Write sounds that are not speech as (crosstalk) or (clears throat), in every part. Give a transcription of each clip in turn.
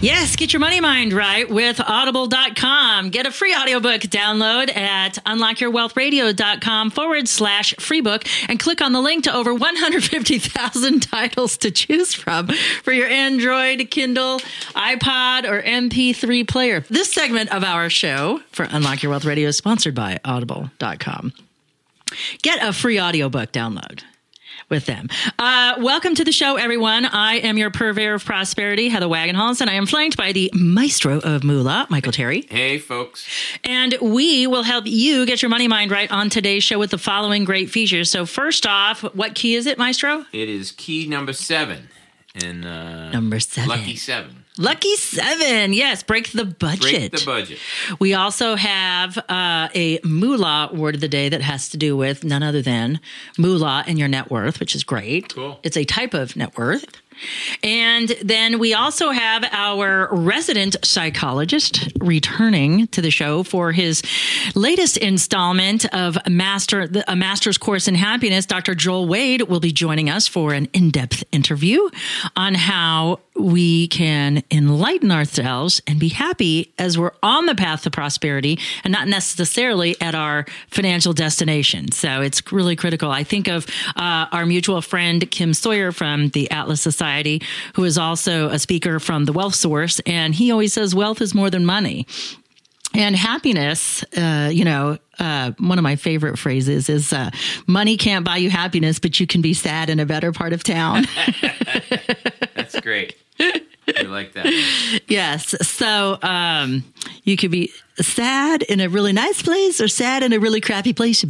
Yes, get your money mind right with audible.com. Get a free audiobook download at unlockyourwealthradio.com forward slash free book and click on the link to over 150,000 (laughs) titles to choose from for your Android, Kindle, iPod, or MP3 player. This segment of our show for Unlock Your Wealth Radio is sponsored by audible.com. Get a free audiobook download with them. Uh, welcome to the show, everyone. I am your purveyor of prosperity, Heather Wagenhals, and I am flanked by the maestro of moolah, Michael Terry. Hey, folks. And we will help you get your money mind right on today's show with the following great features. So, first off, what key is it, maestro? It is key number seven. And uh, Number seven. Lucky seven. Lucky seven. Yes, break the budget. Break the budget. We also have uh, a moolah word of the day that has to do with none other than moolah and your net worth, which is great. Cool. It's a type of net worth. And then we also have our resident psychologist returning to the show for his latest installment of master a master's course in happiness. Dr. Joel Wade will be joining us for an in-depth interview on how we can enlighten ourselves and be happy as we're on the path to prosperity and not necessarily at our financial destination. So it's really critical. I think of uh, our mutual friend Kim Sawyer from the Atlas Society, who is also a speaker from the Wealth Source, and he always says wealth is more than money. And happiness, uh, you know, uh, one of my favorite phrases is uh, money can't buy you happiness, but you can be sad in a better part of town. (laughs) That's great. I like that. yes. So um, you could be sad in a really nice place or sad in a really crappy place.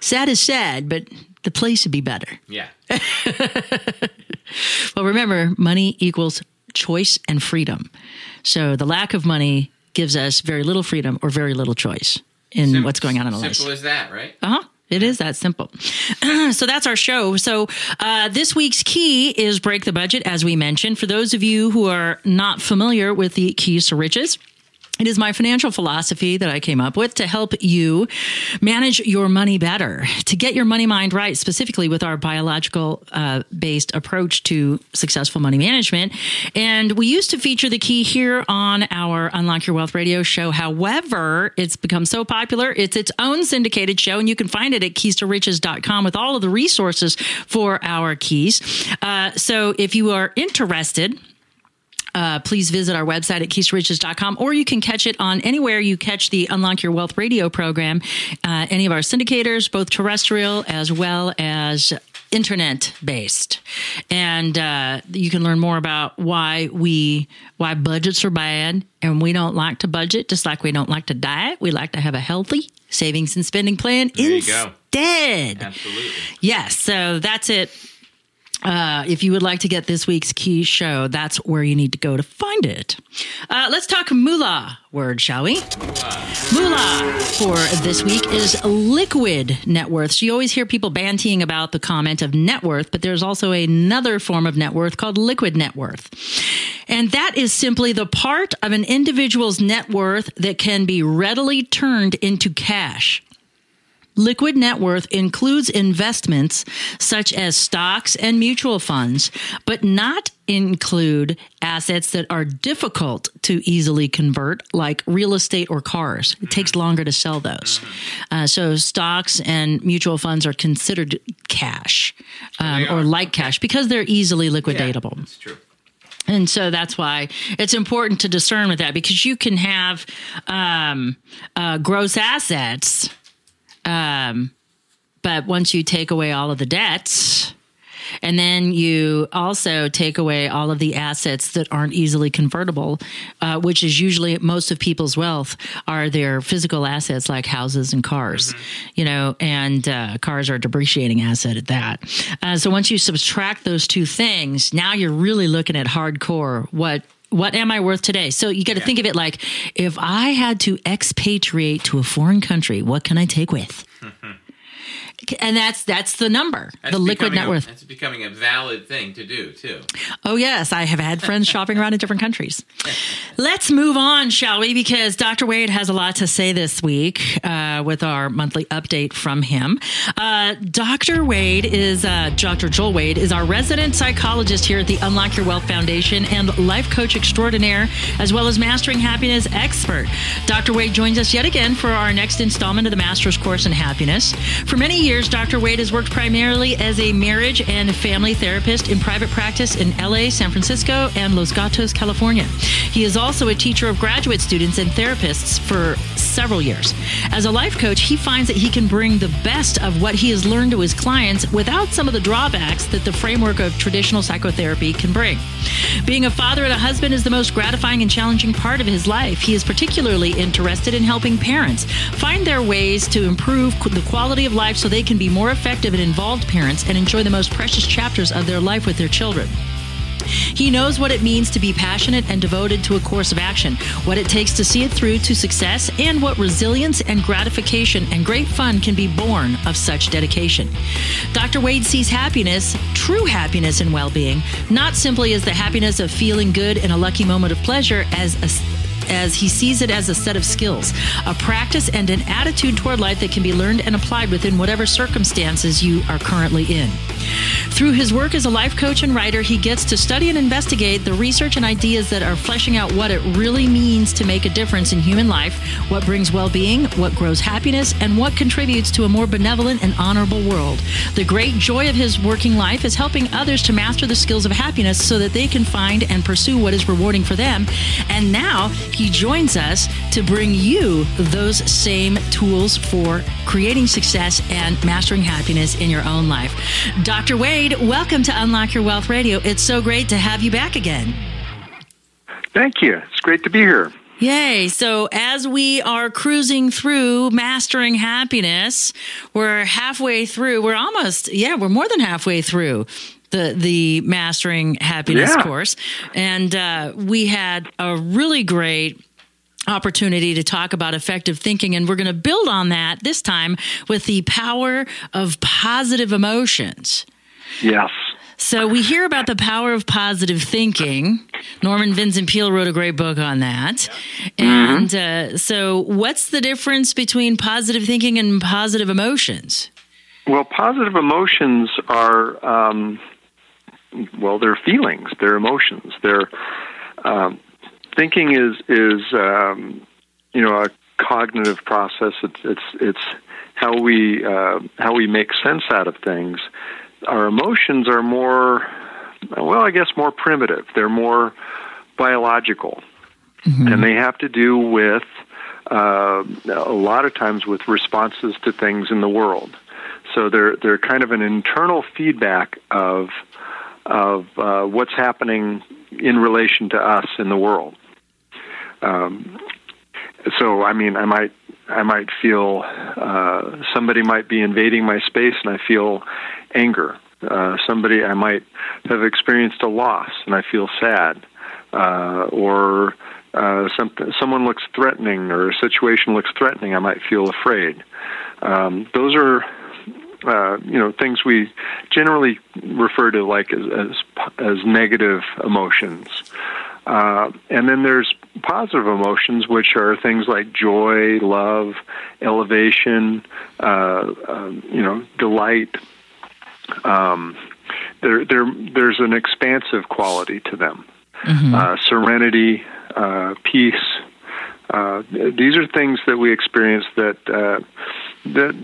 Sad is sad, but the place would be better. Yeah. (laughs) Well, remember, money equals choice and freedom. So the lack of money gives us very little freedom or very little choice in Sim- what's going on in our lives. Simple as that, right? Uh huh. It is that simple. (clears throat) so that's our show. So uh, this week's key is break the budget, as we mentioned. For those of you who are not familiar with the keys to riches. It is my financial philosophy that I came up with to help you manage your money better, to get your money mind right, specifically with our biological uh, based approach to successful money management. And we used to feature the key here on our Unlock Your Wealth radio show. However, it's become so popular, it's its own syndicated show, and you can find it at keys to riches.com with all of the resources for our keys. Uh, so if you are interested, uh, please visit our website at keysriches.com or you can catch it on anywhere you catch the Unlock Your Wealth radio program. Uh, any of our syndicators, both terrestrial as well as internet based and uh, you can learn more about why we why budgets are bad and we don't like to budget just like we don't like to diet we like to have a healthy savings and spending plan There instead Absolutely. Yes, so that's it. Uh, if you would like to get this week's key show, that's where you need to go to find it. Uh, let's talk moolah word, shall we? Moolah for this week is liquid net worth. So you always hear people bantying about the comment of net worth, but there's also another form of net worth called liquid net worth. And that is simply the part of an individual's net worth that can be readily turned into cash. Liquid net worth includes investments such as stocks and mutual funds, but not include assets that are difficult to easily convert, like real estate or cars. It takes longer to sell those. Uh, so, stocks and mutual funds are considered cash um, or like cash because they're easily liquidatable. That's true. And so that's why it's important to discern with that because you can have um, uh, gross assets, um, But once you take away all of the debts, and then you also take away all of the assets that aren't easily convertible, uh, which is usually most of people's wealth are their physical assets like houses and cars, you know, and uh, cars are a depreciating asset at that. Uh, so once you subtract those two things, now you're really looking at hardcore what. What am I worth today? So you got to think of it like if I had to expatriate to a foreign country, what can I take with? And that's that's the number, That's the liquid net a- worth. That's becoming a valid thing to do too. Oh, yes. I have had friends shopping around in different countries. Let's move on, shall we? Because Dr. Wade has a lot to say this week uh, with our monthly update from him. Uh, Dr. Wade is, uh, Dr. Joel Wade is our resident psychologist here at the Unlock Your Wealth Foundation and life coach extraordinaire, as well as mastering happiness expert. Dr. Wade joins us yet again for our next installment of the Master's Course in Happiness. For many years, Dr. Wade has worked primarily as a marriage and family therapist in private practice in LA, San Francisco, and Los Gatos, California. He is also a teacher of graduate students and therapists for several years. As a life coach, he finds that he can bring the best of what he has learned to his clients without some of the drawbacks that the framework of traditional psychotherapy can bring. Being a father and a husband is the most gratifying and challenging part of his life. He is particularly interested in helping parents find their ways to improve the quality of life so they can be more effective and involved parents and enjoy the most precious chapters of their life with their children. He knows what it means to be passionate and devoted to a course of action, what it takes to see it through to success, and what resilience and gratification and great fun can be born of such dedication. Dr. Wade sees happiness, true happiness and well being, not simply as the happiness of feeling good in a lucky moment of pleasure, as a as he sees it as a set of skills, a practice and an attitude toward life that can be learned and applied within whatever circumstances you are currently in. Through his work as a life coach and writer, he gets to study and investigate the research and ideas that are fleshing out what it really means to make a difference in human life, what brings well being, what grows happiness, and what contributes to a more benevolent and honorable world. The great joy of his working life is helping others to master the skills of happiness so that they can find and pursue what is rewarding for them. And now he joins us to bring you those same tools for creating success and mastering happiness in your own life. Dr. Wade, welcome to Unlock Your Wealth Radio. It's so great to have you back again. Thank you. It's great to be here. Yay. So, as we are cruising through mastering happiness, we're halfway through. We're almost, yeah, we're more than halfway through the the mastering happiness Yeah. course and uh, we had a really great opportunity to talk about effective thinking and we're going to build on that this time with the power of positive emotions Yes. so we hear about the power of positive thinking. Norman Vincent Peale wrote a great book on that. And uh, so, what's the difference between positive thinking and positive emotions? Well, positive emotions are, um, well, they're feelings, they're emotions. They're um, thinking is is um, you know a cognitive process. It's it's it's how we uh, how we make sense out of things. Our emotions are more, well, I guess more primitive. They're more biological, and they have to do with uh, a lot of times with responses to things in the world. So they're they're kind of an internal feedback of of uh, what's happening in relation to us in the world. Um, so I mean, I might I might feel uh, somebody might be invading my space, and I feel anger. Uh, somebody I might have experienced a loss, and I feel sad, uh, or uh, someone looks threatening, or a situation looks threatening. I might feel afraid. Um, those are uh, you know things we generally refer to like as as, as negative emotions. Uh, and then there's positive emotions, which are things like joy, love, elevation, uh, um, you know, delight. Um, there, there, there's an expansive quality to them. Uh, serenity, uh, peace. Uh, these are things that we experience that uh, that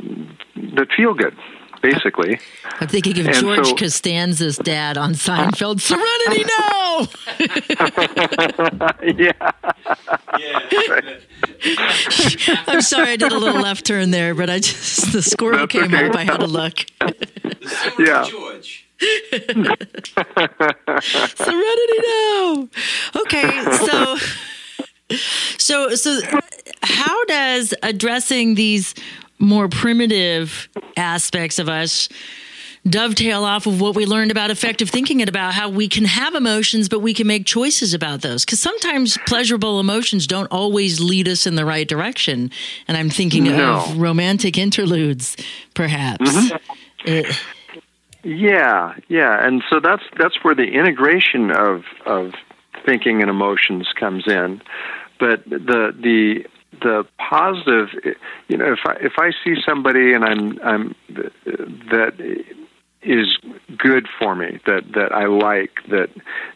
that feel good, basically. I'm thinking of And George so- Costanza's dad on Seinfeld. (laughs) Serenity, no! (laughs) yeah. Yeah. (laughs) I'm sorry, I did a little left turn there, but I just the squirrel That's came okay. up. I had to look. Yeah. George. Serenity now. Okay, so so so how does addressing these more primitive aspects of us dovetail off of what we learned about effective thinking and about how we can have emotions but we can make choices about those. Because sometimes pleasurable emotions don't always lead us in the right direction. And i'm thinking No. of romantic interludes perhaps. Uh, Yeah, yeah, and so that's that's where the integration of of thinking and emotions comes in. But the the the positive, you know, if I if I see somebody and I'm I'm that is good for me, that that I like, that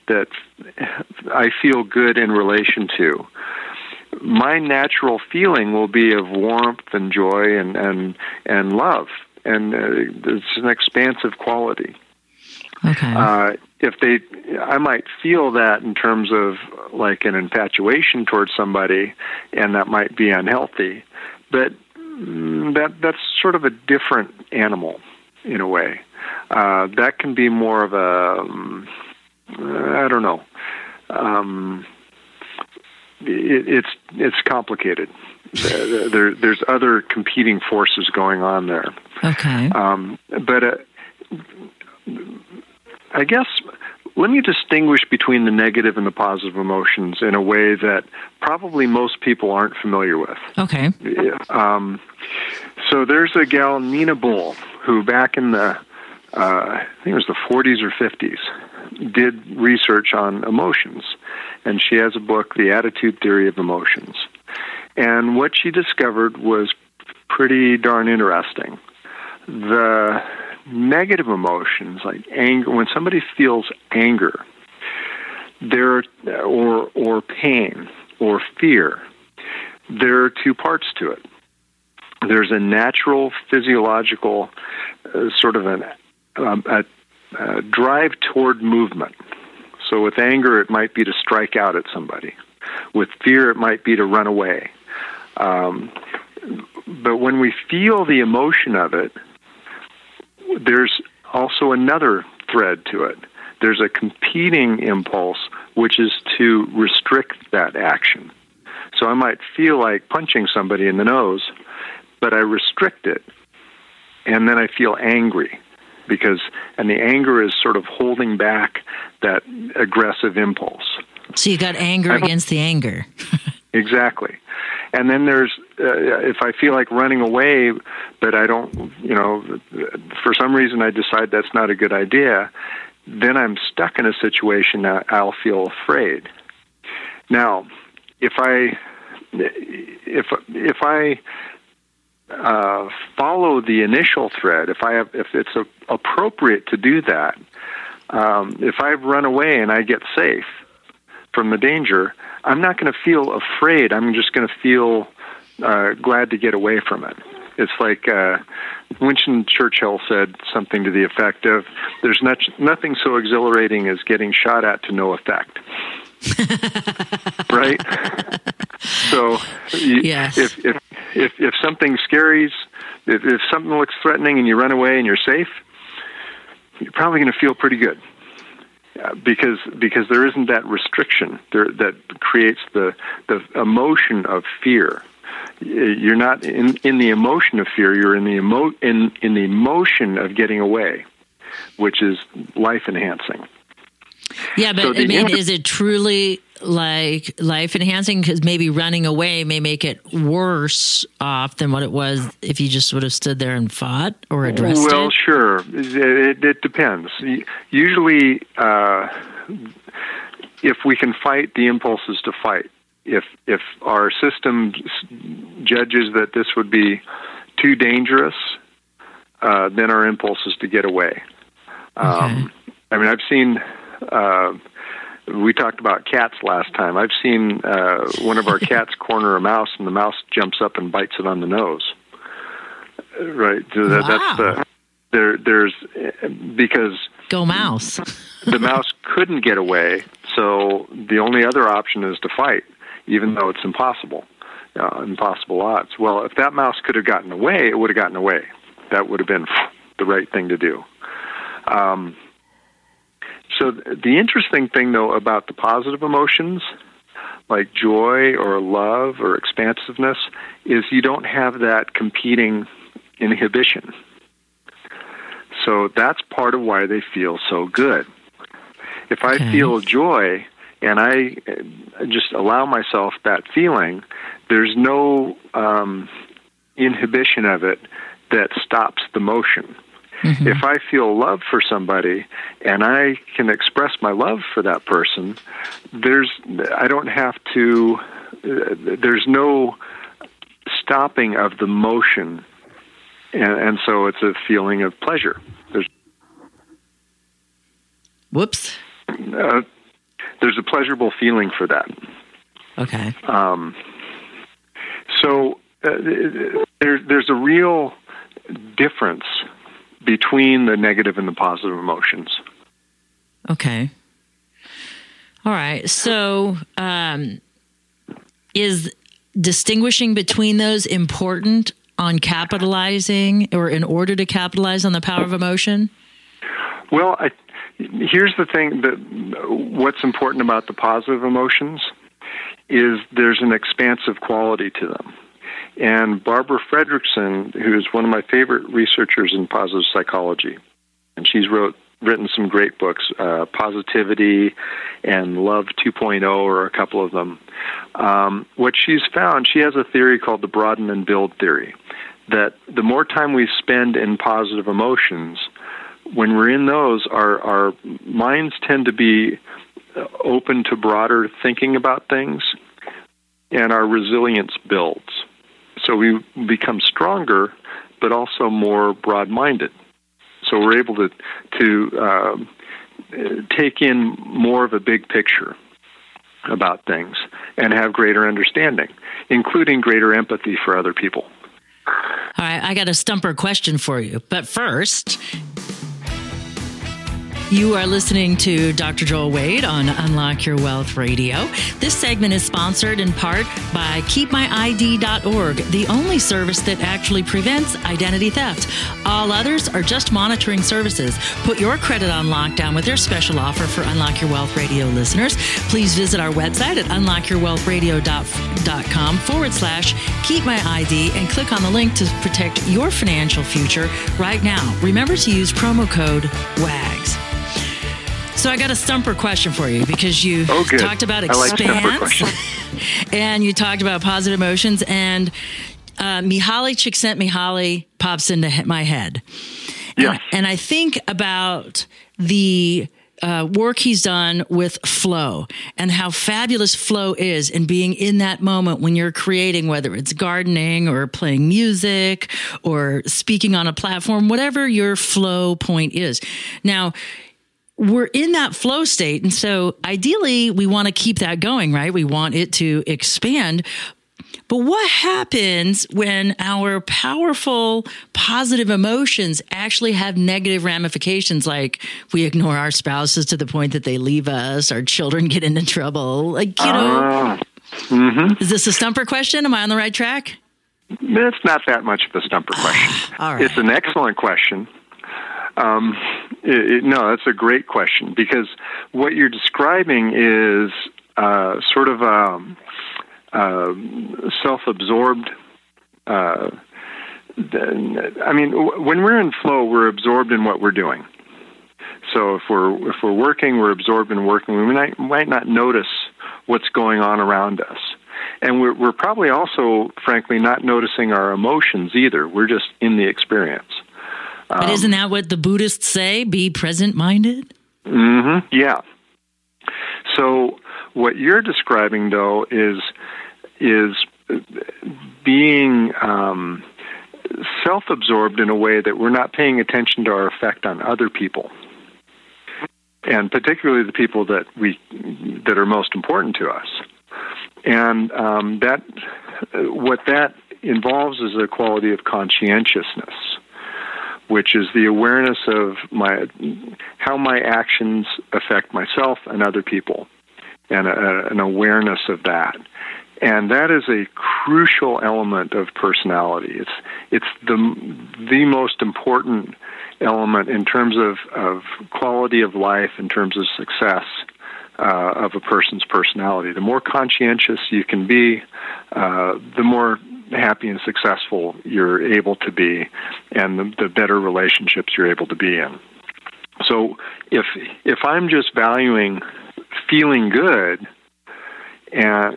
that I feel good in relation to. My natural feeling will be of warmth and joy and and and love, and uh, it's an expansive quality. okay Uh, if they, I might feel that in terms of like an infatuation towards somebody, and that might be unhealthy. But mm, that that's sort of a different animal in a way. Uh, that can be more of a, um, I don't know. Um, it, it's it's complicated. There, there, there's other competing forces going on there. okay Um, but uh, I guess let me distinguish between the negative and the positive emotions in a way that probably most people aren't familiar with. okay Um, so there's a gal, Nina Bull, who back in the, uh, I think it was the 40s or 50s, did research on emotions. And she has a book, The Attitude Theory of Emotions. And what she discovered was pretty darn interesting. The negative emotions, like anger, when somebody feels anger, there or or pain or fear, there are two parts to it. There's a natural physiological uh, sort of an, um, a, a drive toward movement. So with anger, it might be to strike out at somebody. With fear, it might be to run away. Um, but when we feel the emotion of it, there's also another thread to it. There's a competing impulse, which is to restrict that action. So I might feel like punching somebody in the nose, but I restrict it. And then I feel angry because, and the anger is sort of holding back that aggressive impulse. so you got anger against the anger (laughs) Exactly. And then there's, uh, if I feel like running away, but I don't, you know, for some reason I decide that's not a good idea, then I'm stuck in a situation that I'll feel afraid. Now, if I, if if I uh, follow the initial thread, if I have, if it's a, appropriate to do that, um, if I run away and I get safe from the danger, I'm not going to feel afraid. I'm just going to feel uh, glad to get away from it. It's like uh, Winston Churchill said something to the effect of, "There's not, nothing so exhilarating as getting shot at to no effect." (laughs) right? So, you, Yes. if, if if if something scaries, if, if something looks threatening, and you run away and you're safe, you're probably going to feel pretty good uh, because because there isn't that restriction there that creates the the emotion of fear. You're not in in the emotion of fear. You're in the emo in in the emotion of getting away, which is life enhancing. Yeah, but So I mean, is it truly like life enhancing? Because maybe running away may make it worse off than what it was if you just would have stood there and fought or addressed well, it. Well, sure. It, it depends. Usually, uh, if we can fight, the impulse is to fight. If if our system judges that this would be too dangerous, uh, then our impulse is to get away. Um, I mean, I've seen. Uh, we talked about cats last time. I've seen uh, one of our (laughs) cats corner a mouse, and the mouse jumps up and bites it on the nose. Right. So that, That's Wow. the there. There's because Go mouse. the mouse (laughs) couldn't get away, so the only other option is to fight, even though it's impossible. uh, impossible odds. Well, if that mouse could have gotten away, it would have gotten away. That would have been the right thing to do. Um, so the interesting thing, though, about the positive emotions, like joy or love or expansiveness, is you don't have that competing inhibition. So that's part of why they feel so good. If I Okay. feel joy and I uh, just allow myself that feeling, there's no um, inhibition of it that stops the motion. If I feel love for somebody and I can express my love for that person, there's I don't have to. Uh, there's no stopping of the motion, and, and so it's a feeling of pleasure. There's Whoops. uh, there's a pleasurable feeling for that. Okay. Um, so uh, there, there's a real difference between the negative and the positive emotions. Okay. All right. So, um, is distinguishing between those important on capitalizing or in order to capitalize on the power of emotion? Well, I, here's the thing that what's important about the positive emotions is there's an expansive quality to them. And Barbara Fredrickson, who is one of my favorite researchers in positive psychology, and she's wrote written some great books, uh, Positivity and Love 2.0, or a couple of them. Um, what she's found, she has a theory called the broaden and build theory, that the more time we spend in positive emotions, when we're in those, our our minds tend to be uh, open to broader thinking about things, and our resilience builds. So we become stronger, but also more broad-minded. So we're able to to um, take in more of a big picture about things and have greater understanding, including greater empathy for other people. All right, I got a stumper question for you. But first, you are listening to Dr. Joel Wade on Unlock Your Wealth Radio. This segment is sponsored in part by KeepMyID.org, the only service that actually prevents identity theft. All others are just monitoring services. Put your credit on lockdown with their special offer for Unlock Your Wealth Radio listeners. Please visit our website at unlockyourwealthradio.com forward slash KeepMyID and click on the link to protect your financial future right now. Remember to use promo code WAGS. So I got a stumper question for you because you Oh, talked about like expanse questions. (laughs) and you talked about positive emotions and uh, Mihaly Csikszentmihalyi pops into he- my head. Yes. And I think about the uh, work he's done with flow and how fabulous flow is and being in that moment when you're creating, whether it's gardening or playing music or speaking on a platform, whatever your flow point is. Now, we're in that flow state. And so ideally, we want to keep that going, right? We want it to expand. But what happens when our powerful positive emotions actually have negative ramifications? Like we ignore our spouses to the point that they leave us, our children get into trouble. Like, you know, Ah, is this a stumper question? Am I on the right track? It's not that much of a stumper question. (sighs) Right. It's an excellent question. Um, it, it, no, that's a great question because what you're describing is uh, sort of um, uh, self-absorbed. Uh, I mean, when we're in flow, we're absorbed in what we're doing. So if we're if we're working, we're absorbed in working. We might might not notice what's going on around us, and we're we're probably also, frankly, not noticing our emotions either. We're just in the experience. But isn't that what the Buddhists say? Be present minded? hmm Yeah. So what you're describing, though, is is being um, self-absorbed in a way that we're not paying attention to our effect on other people, and particularly the people that we that are most important to us. And um, that what that involves is a quality of conscientiousness which is the awareness of my how my actions affect myself and other people, and a, an awareness of that. and that is a crucial element of personality. It's it's the the most important element in terms of, of quality of life, in terms of success uh, of a person's personality. The more conscientious you can be, uh, the more happy and successful you're able to be, and the, the better relationships you're able to be in. So if if I'm just valuing feeling good and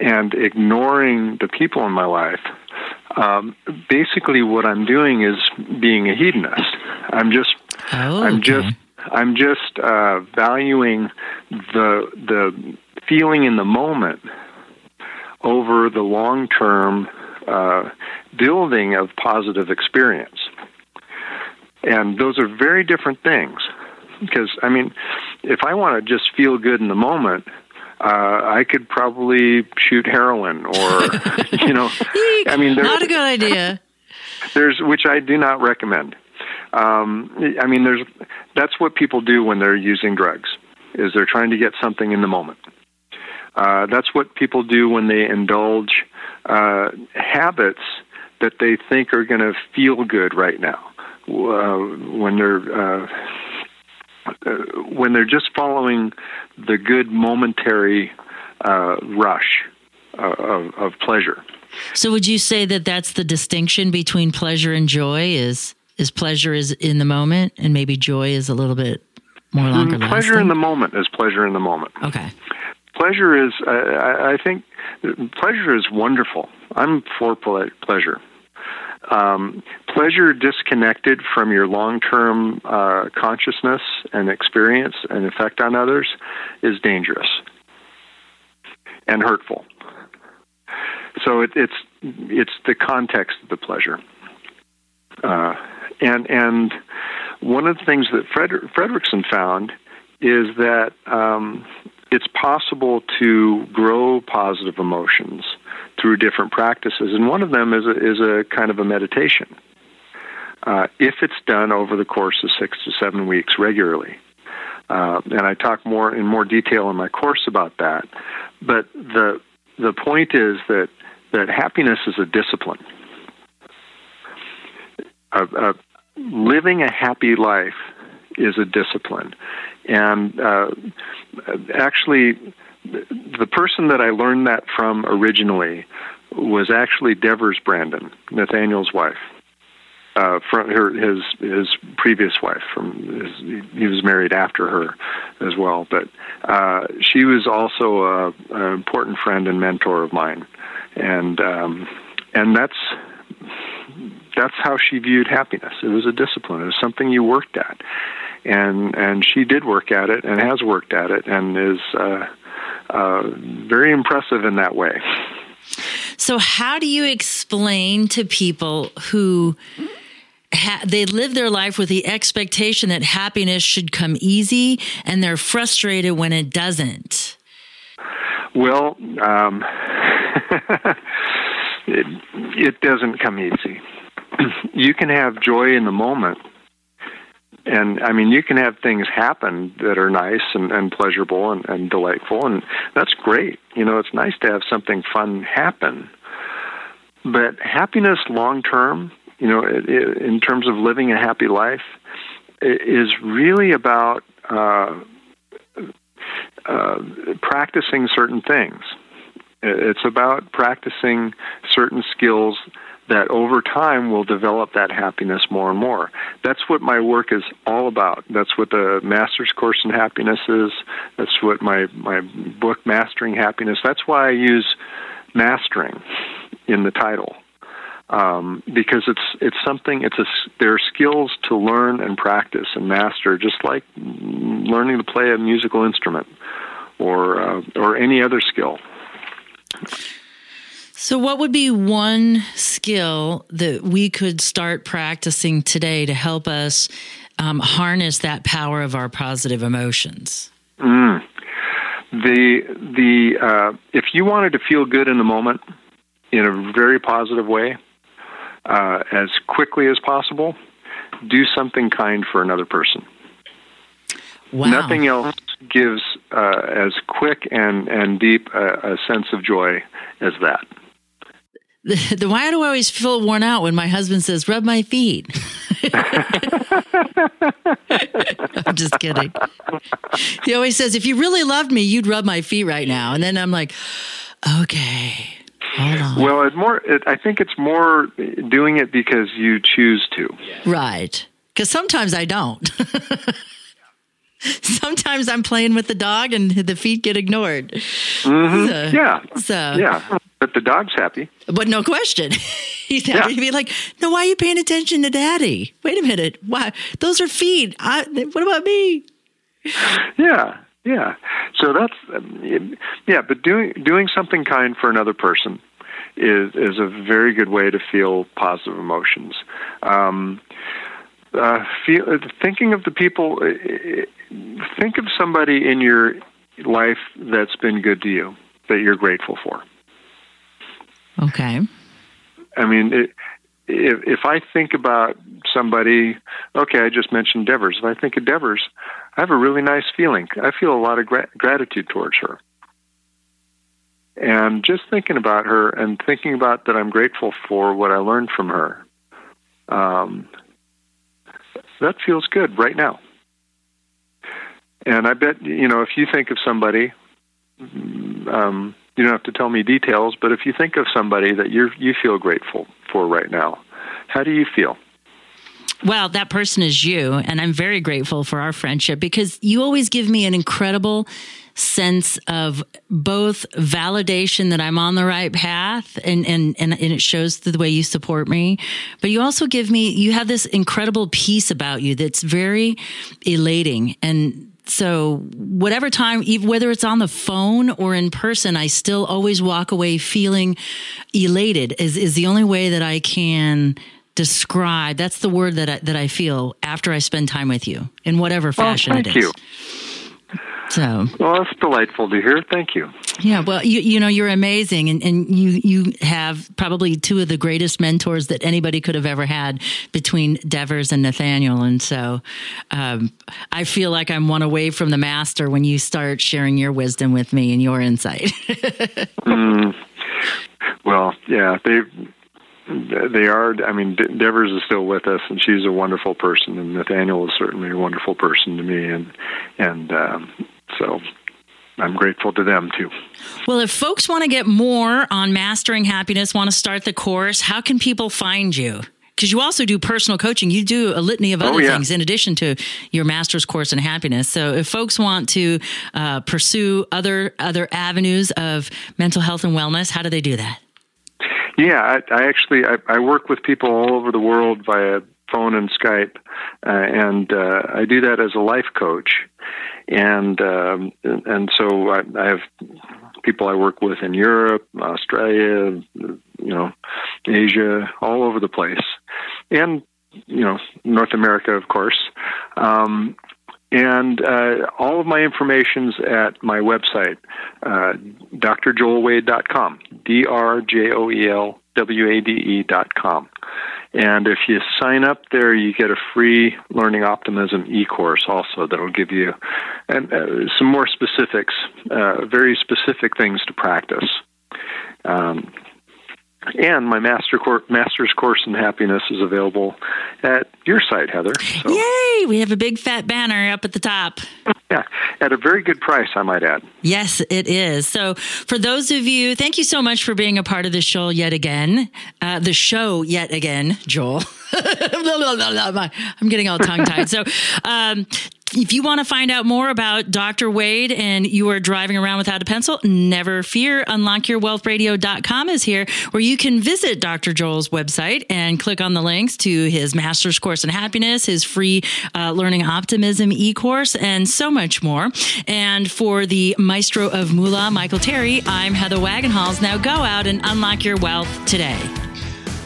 and ignoring the people in my life, um, basically what I'm doing is being a hedonist. I'm just Oh, I'm okay. just I'm just uh, valuing the the feeling in the moment over the long term uh, building of positive experience. And those are very different things. Because, I mean, if I want to just feel good in the moment, uh, I could probably shoot heroin or, (laughs) you know, I mean, Not a good idea. (laughs) there's which I do not recommend. Um, I mean, there's that's what people do when they're using drugs, is they're trying to get something in the moment. Uh, that's what people do when they indulge uh, habits that they think are going to feel good right now. Uh, when they're uh, uh, when they're just following the good momentary uh, rush of, of pleasure. So would you say that that's the distinction between pleasure and joy is is pleasure is in the moment and maybe joy is a little bit more longer Mm, pleasure in the moment is pleasure in the moment. Okay. Pleasure is I, I think pleasure is wonderful. I'm for pleasure. Um, pleasure disconnected from your long-term uh, consciousness and experience and effect on others is dangerous and hurtful. So it, it's it's the context of the pleasure. Uh, and and one of the things that Frederick, Fredrickson found is that um, it's possible to grow positive emotions through different practices, and one of them is a, is a kind of a meditation. Uh, if it's done over the course of six to seven weeks regularly, uh, and I talk more in more detail in my course about that. But the the point is that that happiness is a discipline. Uh, uh, living a happy life is a discipline, and uh, actually, the person that I learned that from originally was actually Devers Branden, Nathaniel's wife. Uh, from her his his previous wife from his, he was married after her as well. But uh she was also a, an important friend and mentor of mine. And um and that's that's how she viewed happiness. It was a discipline. It was something you worked at and and she did work at it and has worked at it and is uh uh very impressive in that way So how do you explain to people who ha- they live their life with the expectation that happiness should come easy and they're frustrated when it doesn't? Well, um, (laughs) it, it doesn't come easy. (clears throat) you can have joy in the moment. And I mean, you can have things happen that are nice and, and pleasurable and, and delightful, and that's great. You know, it's nice to have something fun happen. But happiness long term, you know, it, it, in terms of living a happy life, is really about uh, uh, practicing certain things. It's about practicing certain skills that over time will develop that happiness more and more. That's what my work is all about. That's what the master's course in happiness is. That's what my my book Mastering Happiness. That's why I use mastering in the title. Um, because it's it's something it's a there are skills to learn and practice and master just like learning to play a musical instrument or uh, or any other skill. So, what would be one skill that we could start practicing today to help us um, harness that power of our positive emotions? Mm. The the uh, if you wanted to feel good in the moment in a very positive way, uh, as quickly as possible, do something kind for another person. Wow. Nothing else gives uh, as quick and and deep a, a sense of joy as that. (laughs) The, the, why do I always feel worn out when my husband says, rub my feet? (laughs) I'm just kidding. He always says, if you really loved me, you'd rub my feet right now. And then I'm like, okay, hold on. Well, it's more, it, I think it's more doing it because you choose to. Right. Because sometimes I don't. (laughs) sometimes I'm playing with the dog and the feet get ignored. Mm-hmm. So, yeah. So, yeah. But the dog's happy. But no question. (laughs) He's happy yeah. to be like, no, why are you paying attention to daddy? Wait a minute. Why? Those are feet. I, what about me? Yeah. Yeah. So that's, um, yeah, but doing, doing something kind for another person is, is a very good way to feel positive emotions. Um, uh, feel, thinking of the people, uh, think of somebody in your life that's been good to you, that you're grateful for. Okay. I mean, it, if if I think about somebody, okay, I just mentioned Devers. If I think of Devers, I have a really nice feeling. I feel a lot of gra- gratitude towards her. And just thinking about her and thinking about that I'm grateful for what I learned from her, um, that feels good right now. And I bet, you know, if you think of somebody, um, you don't have to tell me details, but if you think of somebody that you you feel grateful for right now, how do you feel? Well, that person is you, and I'm very grateful for our friendship because you always give me an incredible sense of both validation that I'm on the right path and, and, and, and it shows the way you support me. But you also give me, you have this incredible peace about you that's very elating. And so whatever time whether it's on the phone or in person i still always walk away feeling elated is, is the only way that i can describe that's the word that I, that I feel after i spend time with you in whatever fashion thank it is you. So. Well that's delightful to hear. Thank you. Yeah well you, you know you're amazing and, and you you have probably two of the greatest mentors that anybody could have ever had between devers and nathaniel and so um, i feel like i'm one away from the master when you start sharing your wisdom with me and your insight. (laughs) Mm, well yeah they they are. I mean, Devers is still with us, and she's a wonderful person, and Nathaniel is certainly a wonderful person to me, and and um, so I'm grateful to them too. Well, if folks want to get more on mastering happiness, want to start the course, how can people find you? Because you also do personal coaching, you do a litany of other oh, yeah. things in addition to your master's course in happiness. So, if folks want to uh, pursue other other avenues of mental health and wellness, how do they do that? Yeah, I, I actually I, I work with people all over the world via phone and Skype, uh, and uh, I do that as a life coach, and um, and so I, I have people I work with in Europe, Australia, you know, Asia, all over the place, and you know, North America, of course. Um, and uh, all of my information's at my website, uh, drjoelwade.com, D-R-J-O-E-L-W-A-D-E.com. And if you sign up there, you get a free Learning Optimism e-course also that'll give you and, uh, some more specifics, uh, very specific things to practice. Um, and my master cor- master's course in happiness is available at your site, Heather. So. Yay! We have a big fat banner up at the top. Yeah, at a very good price, I might add. Yes, it is. So, for those of you, thank you so much for being a part of the show yet again. Uh, the show yet again, Joel. (laughs) I'm getting all tongue tied. So, um, if you want to find out more about Dr. Wade and you are driving around without a pencil, never fear. UnlockYourWealthRadio.com is here where you can visit Dr. Joel's website and click on the links to his master's course in happiness, his free uh, learning optimism e-course, and so much more. And for the maestro of moolah, Michael Terry, I'm Heather Wagenhals. Now go out and unlock your wealth today.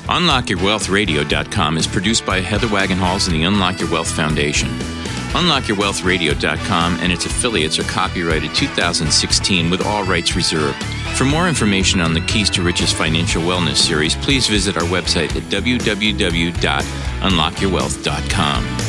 UnlockYourWealthRadio.com is produced by Heather Wagenhals and the Unlock Your Wealth Foundation. UnlockYourWealthRadio.com and its affiliates are copyrighted 2016 with all rights reserved. For more information on the Keys to Riches Financial Wellness series, please visit our website at www.unlockyourwealth.com.